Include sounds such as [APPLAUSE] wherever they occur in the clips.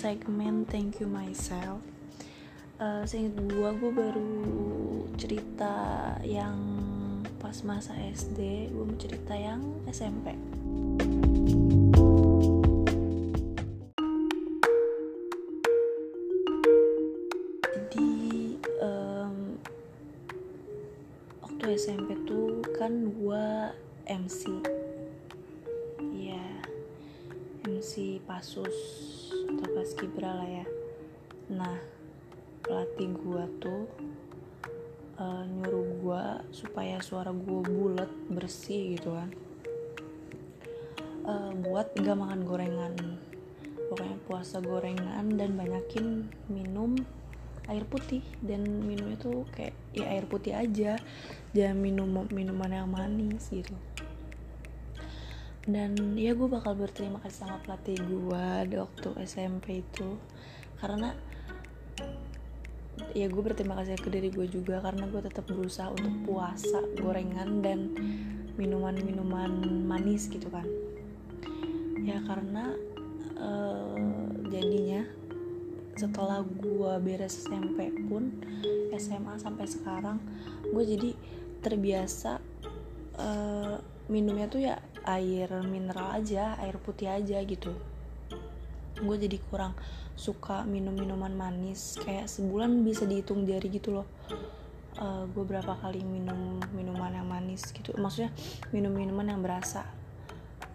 segmen thank you myself. Uh, seinget gue gue baru cerita yang pas masa SD gue mau cerita yang SMP jadi um, waktu SMP tuh kan gue MC ya MC Pasus atau Paskibra lah ya. Nah pelatih gue tuh uh, nyuruh gue supaya suara gue bulat bersih gitu kan. Uh, buat gak makan gorengan. Pokoknya puasa gorengan dan banyakin minum air putih. Dan minumnya tuh kayak ya air putih aja. Jangan minum minuman yang manis gitu dan ya gue bakal berterima kasih sama pelatih gue di waktu SMP itu. Karena ya gue berterima kasih ke diri gue juga karena gue tetap berusaha untuk puasa gorengan dan minuman-minuman manis gitu kan. Ya karena uh, jadinya setelah gue beres SMP pun SMA sampai sekarang gue jadi terbiasa uh, minumnya tuh ya air mineral aja air putih aja gitu. Gue jadi kurang suka minum minuman manis kayak sebulan bisa dihitung jari gitu loh. Uh, gue berapa kali minum minuman yang manis gitu. Maksudnya minum minuman yang berasa.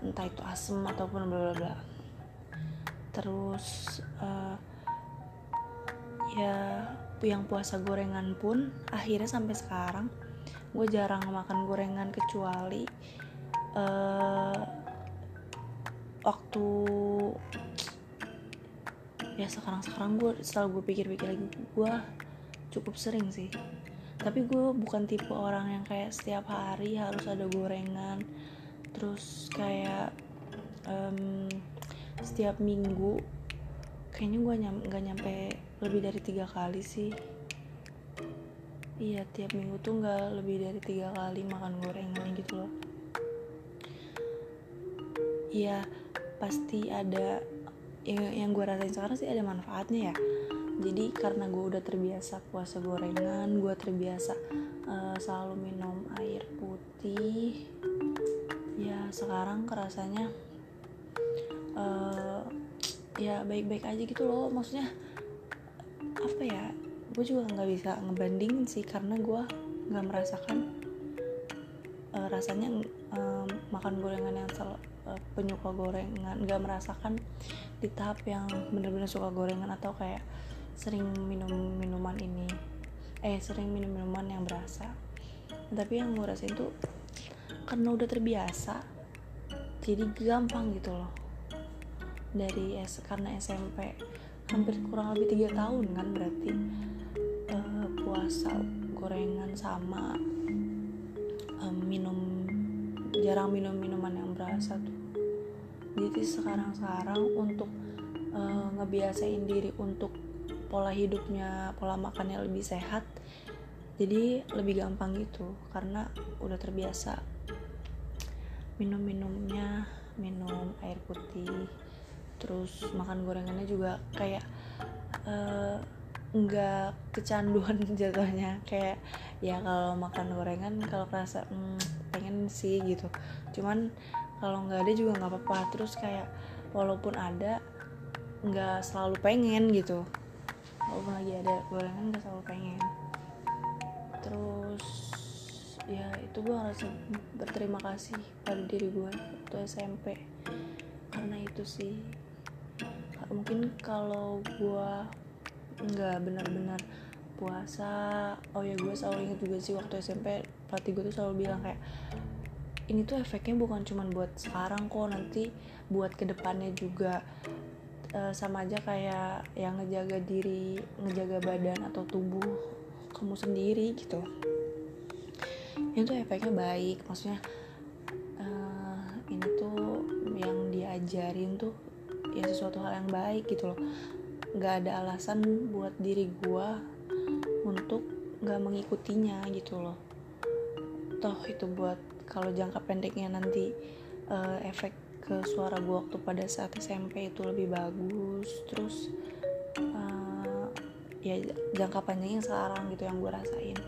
Entah itu asem ataupun bla bla bla. Terus uh, ya yang puasa gorengan pun akhirnya sampai sekarang gue jarang makan gorengan kecuali uh, waktu ya sekarang sekarang gue setelah gue pikir-pikir lagi gue cukup sering sih. Tapi gue bukan tipe orang yang kayak setiap hari harus ada gorengan. Terus kayak um, setiap minggu kayaknya gue nyam nggak nyampe lebih dari tiga kali sih. Iya tiap minggu tuh nggak lebih dari tiga kali makan gorengan gitu loh iya pasti ada yang, yang gue rasain sekarang sih ada manfaatnya ya. Jadi karena gue udah terbiasa puasa gorengan gue terbiasa uh, selalu minum air putih ya sekarang kerasanya uh, ya baik-baik aja gitu loh. Maksudnya apa ya gue juga nggak bisa ngebandingin sih karena gue nggak merasakan uh, rasanya uh, makan gorengan yang sel, uh, penyuka gorengan nggak merasakan di tahap yang bener-bener suka gorengan atau kayak sering minum minuman ini. Eh sering minum minuman yang berasa. Tapi yang gue rasain tuh karena udah terbiasa jadi gampang gitu loh. Dari S karena SMP hampir kurang lebih tiga tahun kan berarti uh, puasa gorengan sama um, minum jarang minum minuman yang berasa tuh. Jadi sekarang-sekarang untuk uh, ngebiasain diri untuk pola hidupnya pola makannya lebih sehat jadi lebih gampang gitu. Karena udah terbiasa minum-minumnya minum air putih terus makan gorengannya juga kayak nggak kecanduan [LAUGHS] jatuhnya. Kayak ya kalau makan gorengan kalau kerasa hmm, pengen sih gitu. Cuman kalau nggak ada juga nggak apa-apa. Terus kayak walaupun ada nggak selalu pengen gitu. Walaupun lagi ada gorengan nggak selalu pengen. Terus ya itu gue harus berterima kasih pada diri gue waktu SMP karena itu sih mungkin kalau gue nggak benar-benar. Puasa oh ya gue selalu inget juga sih waktu SMP pelatih gue tuh selalu bilang kayak ini tuh efeknya bukan cuma buat sekarang kok nanti buat ke depannya juga. E, sama aja kayak yang ngejaga diri ngejaga badan atau tubuh kamu sendiri gitu. Itu efeknya baik maksudnya uh, ini tuh yang diajarin tuh ya sesuatu hal yang baik gitu loh nggak ada alasan buat diri gue untuk nggak mengikutinya gitu loh. Toh itu buat kalau jangka pendeknya nanti uh, efek ke suara gue waktu pada saat SMP itu lebih bagus terus uh, ya jangka panjangnya sekarang gitu yang gue rasain.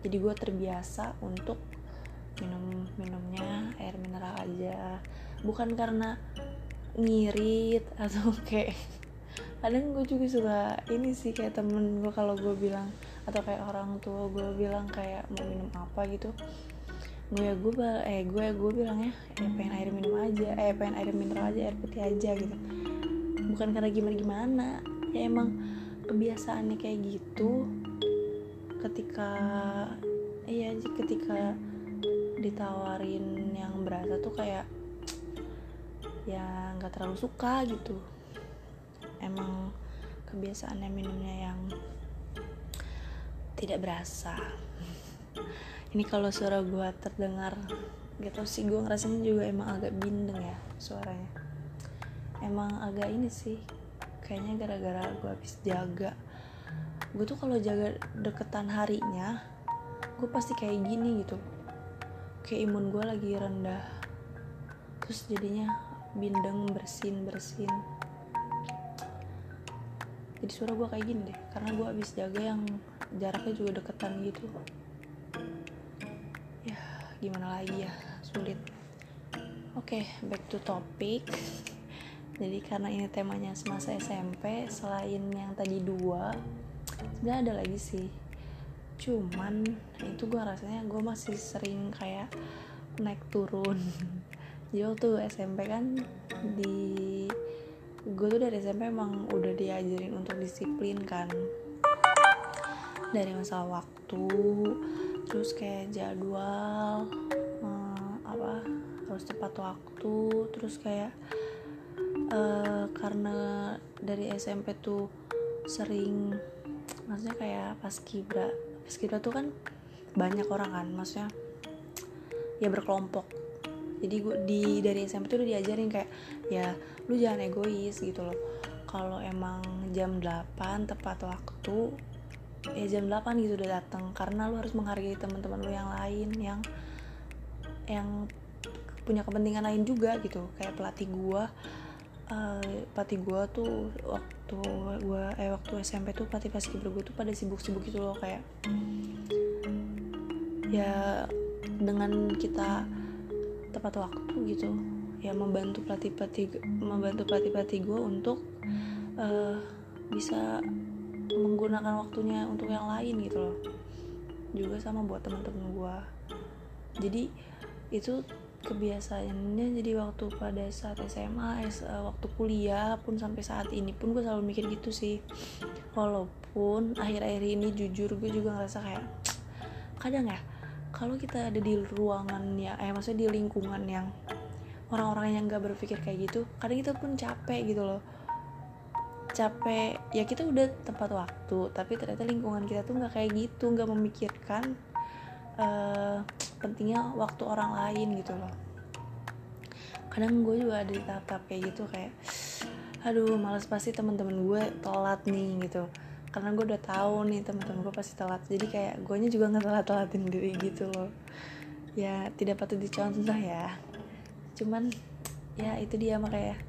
Jadi gue terbiasa untuk minum minumnya air mineral aja. Bukan karena ngirit atau [LAUGHS] kayak kadang gue juga suka ini sih kayak temen gue kalau gue bilang atau kayak orang tua gue bilang kayak mau minum apa gitu. Gue ya gue eh gue ya gue bilang ya eh pengen air minum aja eh pengen air mineral aja air putih aja gitu. Bukan karena gimana gimana ya emang kebiasaannya kayak gitu. Ketika iya ketika ditawarin yang berasa tuh kayak ya nggak terlalu suka gitu emang kebiasaannya minumnya yang tidak berasa. [LAUGHS] Ini kalau suara gue terdengar gitu sih gue ngerasanya juga emang agak bindeng ya suaranya. Emang agak ini sih kayaknya gara-gara gue habis jaga. Gue tuh kalau jaga deketan harinya gue pasti kayak gini gitu. Kayak imun gue lagi rendah. Terus jadinya bindeng bersin bersin jadi suara gue kayak gini deh karena gue habis jaga yang jaraknya juga deketan gitu. Gimana lagi ya? Sulit. Oke okay, back to topic. Jadi karena ini temanya semasa SMP selain yang tadi dua sebenarnya ada lagi sih. Cuman itu gue rasanya gue masih sering kayak naik turun. [LAUGHS] Jadi waktu SMP kan di gue tuh dari SMP emang udah diajarin untuk disiplin kan. Dari masalah waktu terus kayak jadwal hmm, apa harus tepat waktu terus kayak uh, karena dari SMP tuh sering maksudnya kayak pas kibra pas kibra tuh kan banyak orang kan maksudnya ya berkelompok jadi gue di dari SMP tuh udah diajarin kayak ya lu jangan egois gitu loh. Kalau emang jam 8 tepat waktu ya jam 8 gitu udah datang karena lu harus menghargai teman-teman lu yang lain yang yang punya kepentingan lain juga gitu. Kayak pelatih gua uh, pelatih gua tuh waktu gua eh waktu SMP tuh pelatih paskibra gua tuh pada sibuk-sibuk gitu loh. Kayak ya dengan kita tepat waktu gitu. Ya membantu pelatih pelatih membantu pelatih pelatih gue untuk uh, bisa menggunakan waktunya untuk yang lain gitu loh. Juga sama buat teman-teman gue jadi itu kebiasaannya jadi waktu pada saat SMA eh, waktu kuliah pun sampai saat ini pun gue selalu mikir gitu sih. Walaupun akhir-akhir ini jujur gue juga ngerasa kayak [TSK] kadang ya kalau kita ada di ruangan ya eh maksudnya di lingkungan yang orang-orang yang gak berpikir kayak gitu kadang kita pun capek gitu loh. Capek ya kita udah tepat waktu tapi ternyata lingkungan kita tuh nggak kayak gitu nggak memikirkan uh, pentingnya waktu orang lain gitu loh. Kadang gue juga ada di tahap-tahap kayak gitu kayak aduh males pasti teman-teman gue telat nih gitu karena gue udah tahu nih teman-teman gue pasti telat. Jadi kayak gue juga nggak telat telatin diri gitu loh. Ya tidak patut dicontoh ya. Cuman ya itu dia makanya.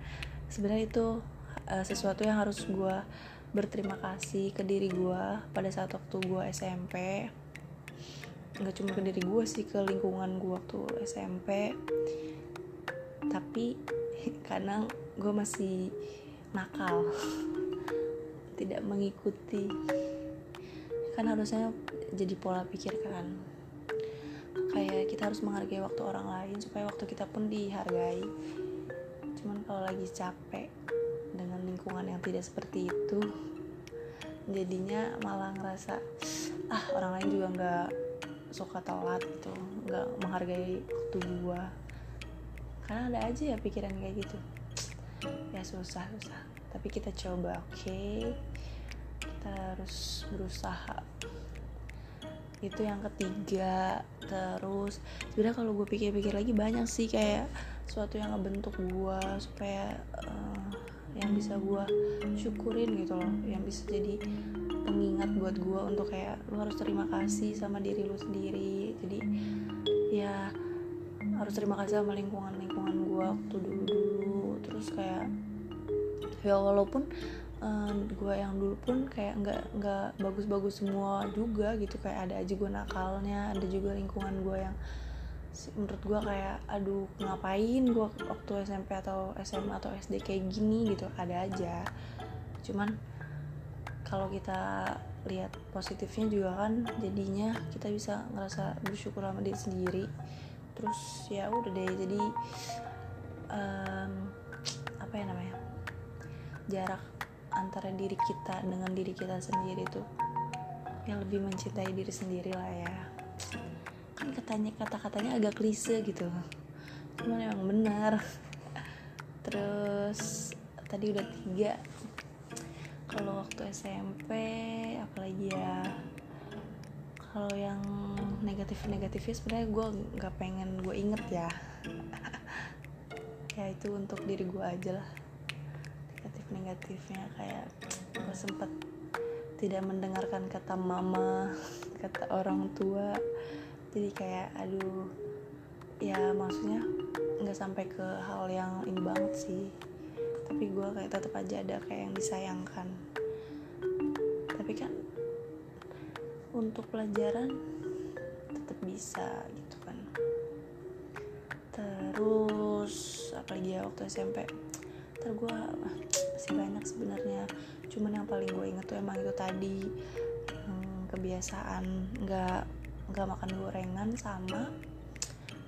Sebenarnya itu uh, sesuatu yang harus gue berterima kasih ke diri gue pada saat waktu gue SMP nggak cuma ke diri gue sih ke lingkungan gue waktu SMP tapi [LAUGHS] kadang gue masih nakal tidak mengikuti. Kan harusnya jadi pola pikir kan. Kayak kita harus menghargai waktu orang lain supaya waktu kita pun dihargai. Cuman kalau lagi capek dengan lingkungan yang tidak seperti itu jadinya malah ngerasa ah orang lain juga nggak suka telat gitu nggak menghargai waktu gua. Karena ada aja ya pikiran kayak gitu. Ya susah susah tapi kita coba oke. Okay? kita harus berusaha. Itu yang ketiga. Terus sebenarnya kalau gue pikir-pikir lagi banyak sih kayak suatu yang ngebentuk gue supaya uh, yang bisa gue syukurin gitu loh. Yang bisa jadi pengingat buat gue untuk kayak lu harus terima kasih sama diri lu sendiri. Jadi ya harus terima kasih sama lingkungan lingkungan gue waktu dulu dulu terus kayak ya walaupun uh, gue yang dulu pun kayak nggak nggak bagus-bagus semua juga gitu. Kayak ada aja gue nakalnya ada juga lingkungan gue yang menurut gue kayak aduh ngapain gue waktu SMP atau SMA atau SD kayak gini? Gitu ada aja. Cuman kalau kita lihat positifnya juga kan jadinya kita bisa ngerasa bersyukur sama diri sendiri. Terus ya udah deh jadi um, apa ya namanya jarak antara diri kita dengan diri kita sendiri tuh yang lebih mencintai diri sendiri lah ya. Kan katanya kata-katanya agak klise gitu. Cuman emang benar. Terus tadi udah tiga. Kalau waktu SMP apalagi ya? Kalau yang negatif negatifnya sebenarnya gue nggak pengen gue inget ya. [LAUGHS] Ya itu untuk diri gue aja lah negatifnya kayak gue sempet tidak mendengarkan kata mama [LAUGHS] kata orang tua. Jadi kayak aduh ya maksudnya nggak sampai ke hal yang ini banget sih. Tapi gue kayak tetap aja ada kayak yang disayangkan. Tapi kan untuk pelajaran tetap bisa gitu kan. Terus apalagi ya waktu SMP ter gue masih banyak sebenarnya. Cuman yang paling gue inget tuh emang itu tadi hmm, kebiasaan nggak nggak makan gorengan sama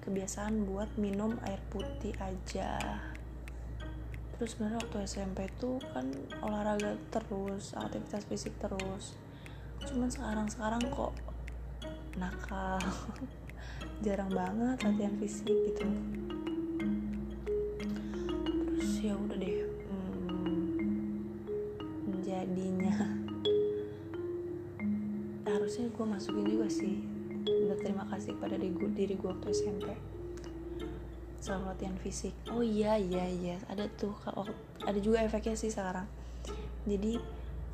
kebiasaan buat minum air putih aja. Terus sebenarnya waktu SMP tuh kan olahraga terus aktivitas fisik terus. Cuman sekarang sekarang kok nakal. [LAUGHS] Jarang banget latihan fisik gitu kasih pada diri gue, diri gue waktu SMP selalu latihan fisik. Oh iya iya iya. Ada tuh ada juga efeknya sih sekarang. Jadi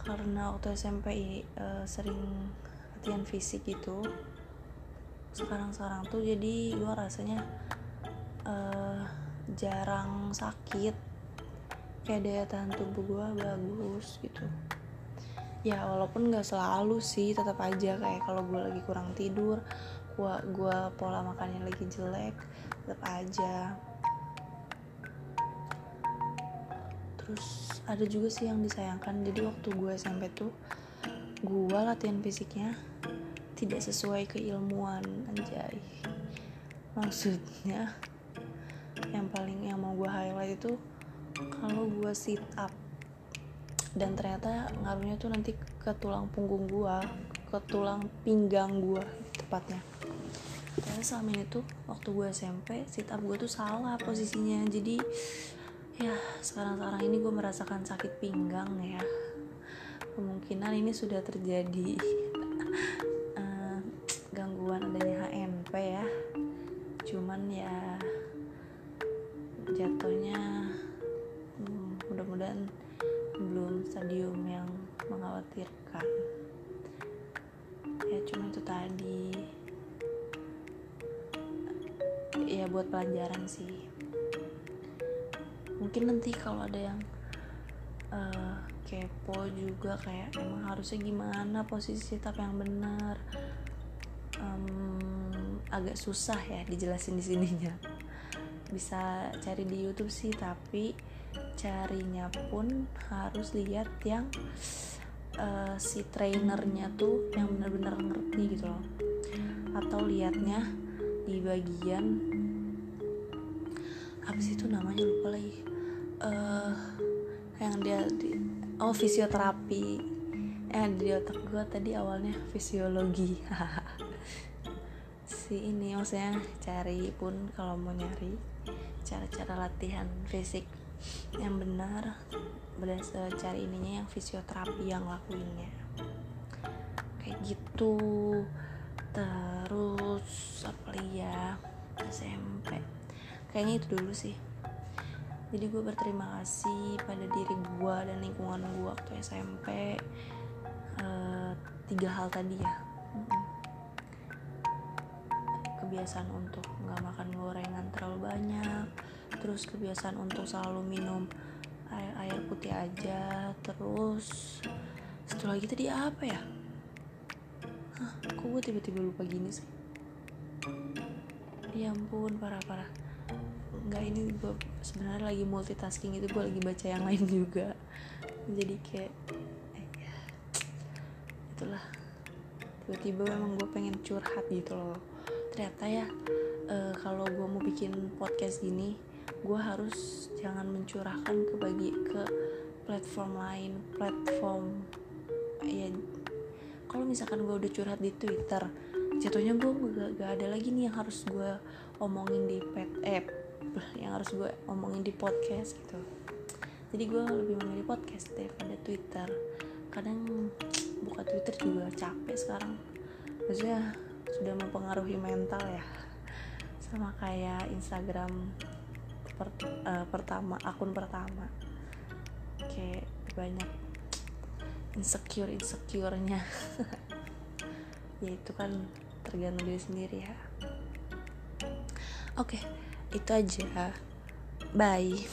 karena waktu SMP uh, sering latihan fisik gitu sekarang-sekarang tuh jadi gue rasanya uh, jarang sakit. Kayak daya tahan tubuh gue bagus gitu. Ya walaupun nggak selalu sih tetap aja kayak kalau gue lagi kurang tidur gua gua pola makannya lagi jelek tetap aja. Terus ada juga sih yang disayangkan. Jadi waktu gue SMP tuh gue latihan fisiknya tidak sesuai keilmuan anjay. Maksudnya yang paling yang mau gue highlight itu kalau gue sit up dan ternyata ngaruhnya tuh nanti ke tulang punggung gue ke tulang pinggang gue tepatnya selama ini tuh waktu gue SMP sit up gue tuh salah posisinya. Jadi ya sekarang-sekarang ini gue merasakan sakit pinggang ya. Kemungkinan ini sudah terjadi nanti kalau ada yang uh, kepo juga kayak emang harusnya gimana posisi tapi yang benar. Um, agak susah ya dijelasin di sininya. Bisa cari di YouTube sih tapi carinya pun harus lihat yang uh, si trainernya tuh yang benar-benar ngerti gitu loh. Atau liatnya di bagian sih itu namanya? Lupa lagi uh, yang dia di, oh fisioterapi. Eh di otak gue tadi awalnya fisiologi. [LAUGHS] Si ini maksudnya cari pun kalau mau nyari cara-cara latihan fisik yang benar berdasar cari ininya yang fisioterapi yang lakuinnya. Kayak gitu. Terus apa ya? SMP kayaknya itu dulu sih jadi gue berterima kasih pada diri gue dan lingkungan gue waktu SMP uh, eh, tiga hal tadi ya. Kebiasaan untuk nggak makan gorengan terlalu banyak. Terus kebiasaan untuk selalu minum air, air putih aja. Terus setelah gitu dia apa ya? Hah, kok gue tiba-tiba lupa gini sih? Ya ampun parah-parah nggak ini gue sebenarnya lagi multitasking itu gue lagi baca yang lain juga. Jadi kayak eh, ya, itulah. Tiba-tiba memang gue pengen curhat gitu loh. Ternyata ya uh, kalau gue mau bikin podcast gini gue harus jangan mencurahkan ke bagi ke platform lain platform ya kalau misalkan gue udah curhat di Twitter jatuhnya gue gak, gak ada lagi nih yang harus gue omongin di pet app yang harus gue omongin di podcast gitu. Jadi gue lebih memilih podcast daripada Twitter. Kadang buka Twitter juga capek sekarang. Maksudnya sudah mempengaruhi mental ya. Sama kayak Instagram per, uh, pertama akun pertama. Kayak banyak insecure insecurenya [LAUGHS] ya itu kan tergantung diri sendiri ya. Oke itu aja. Bye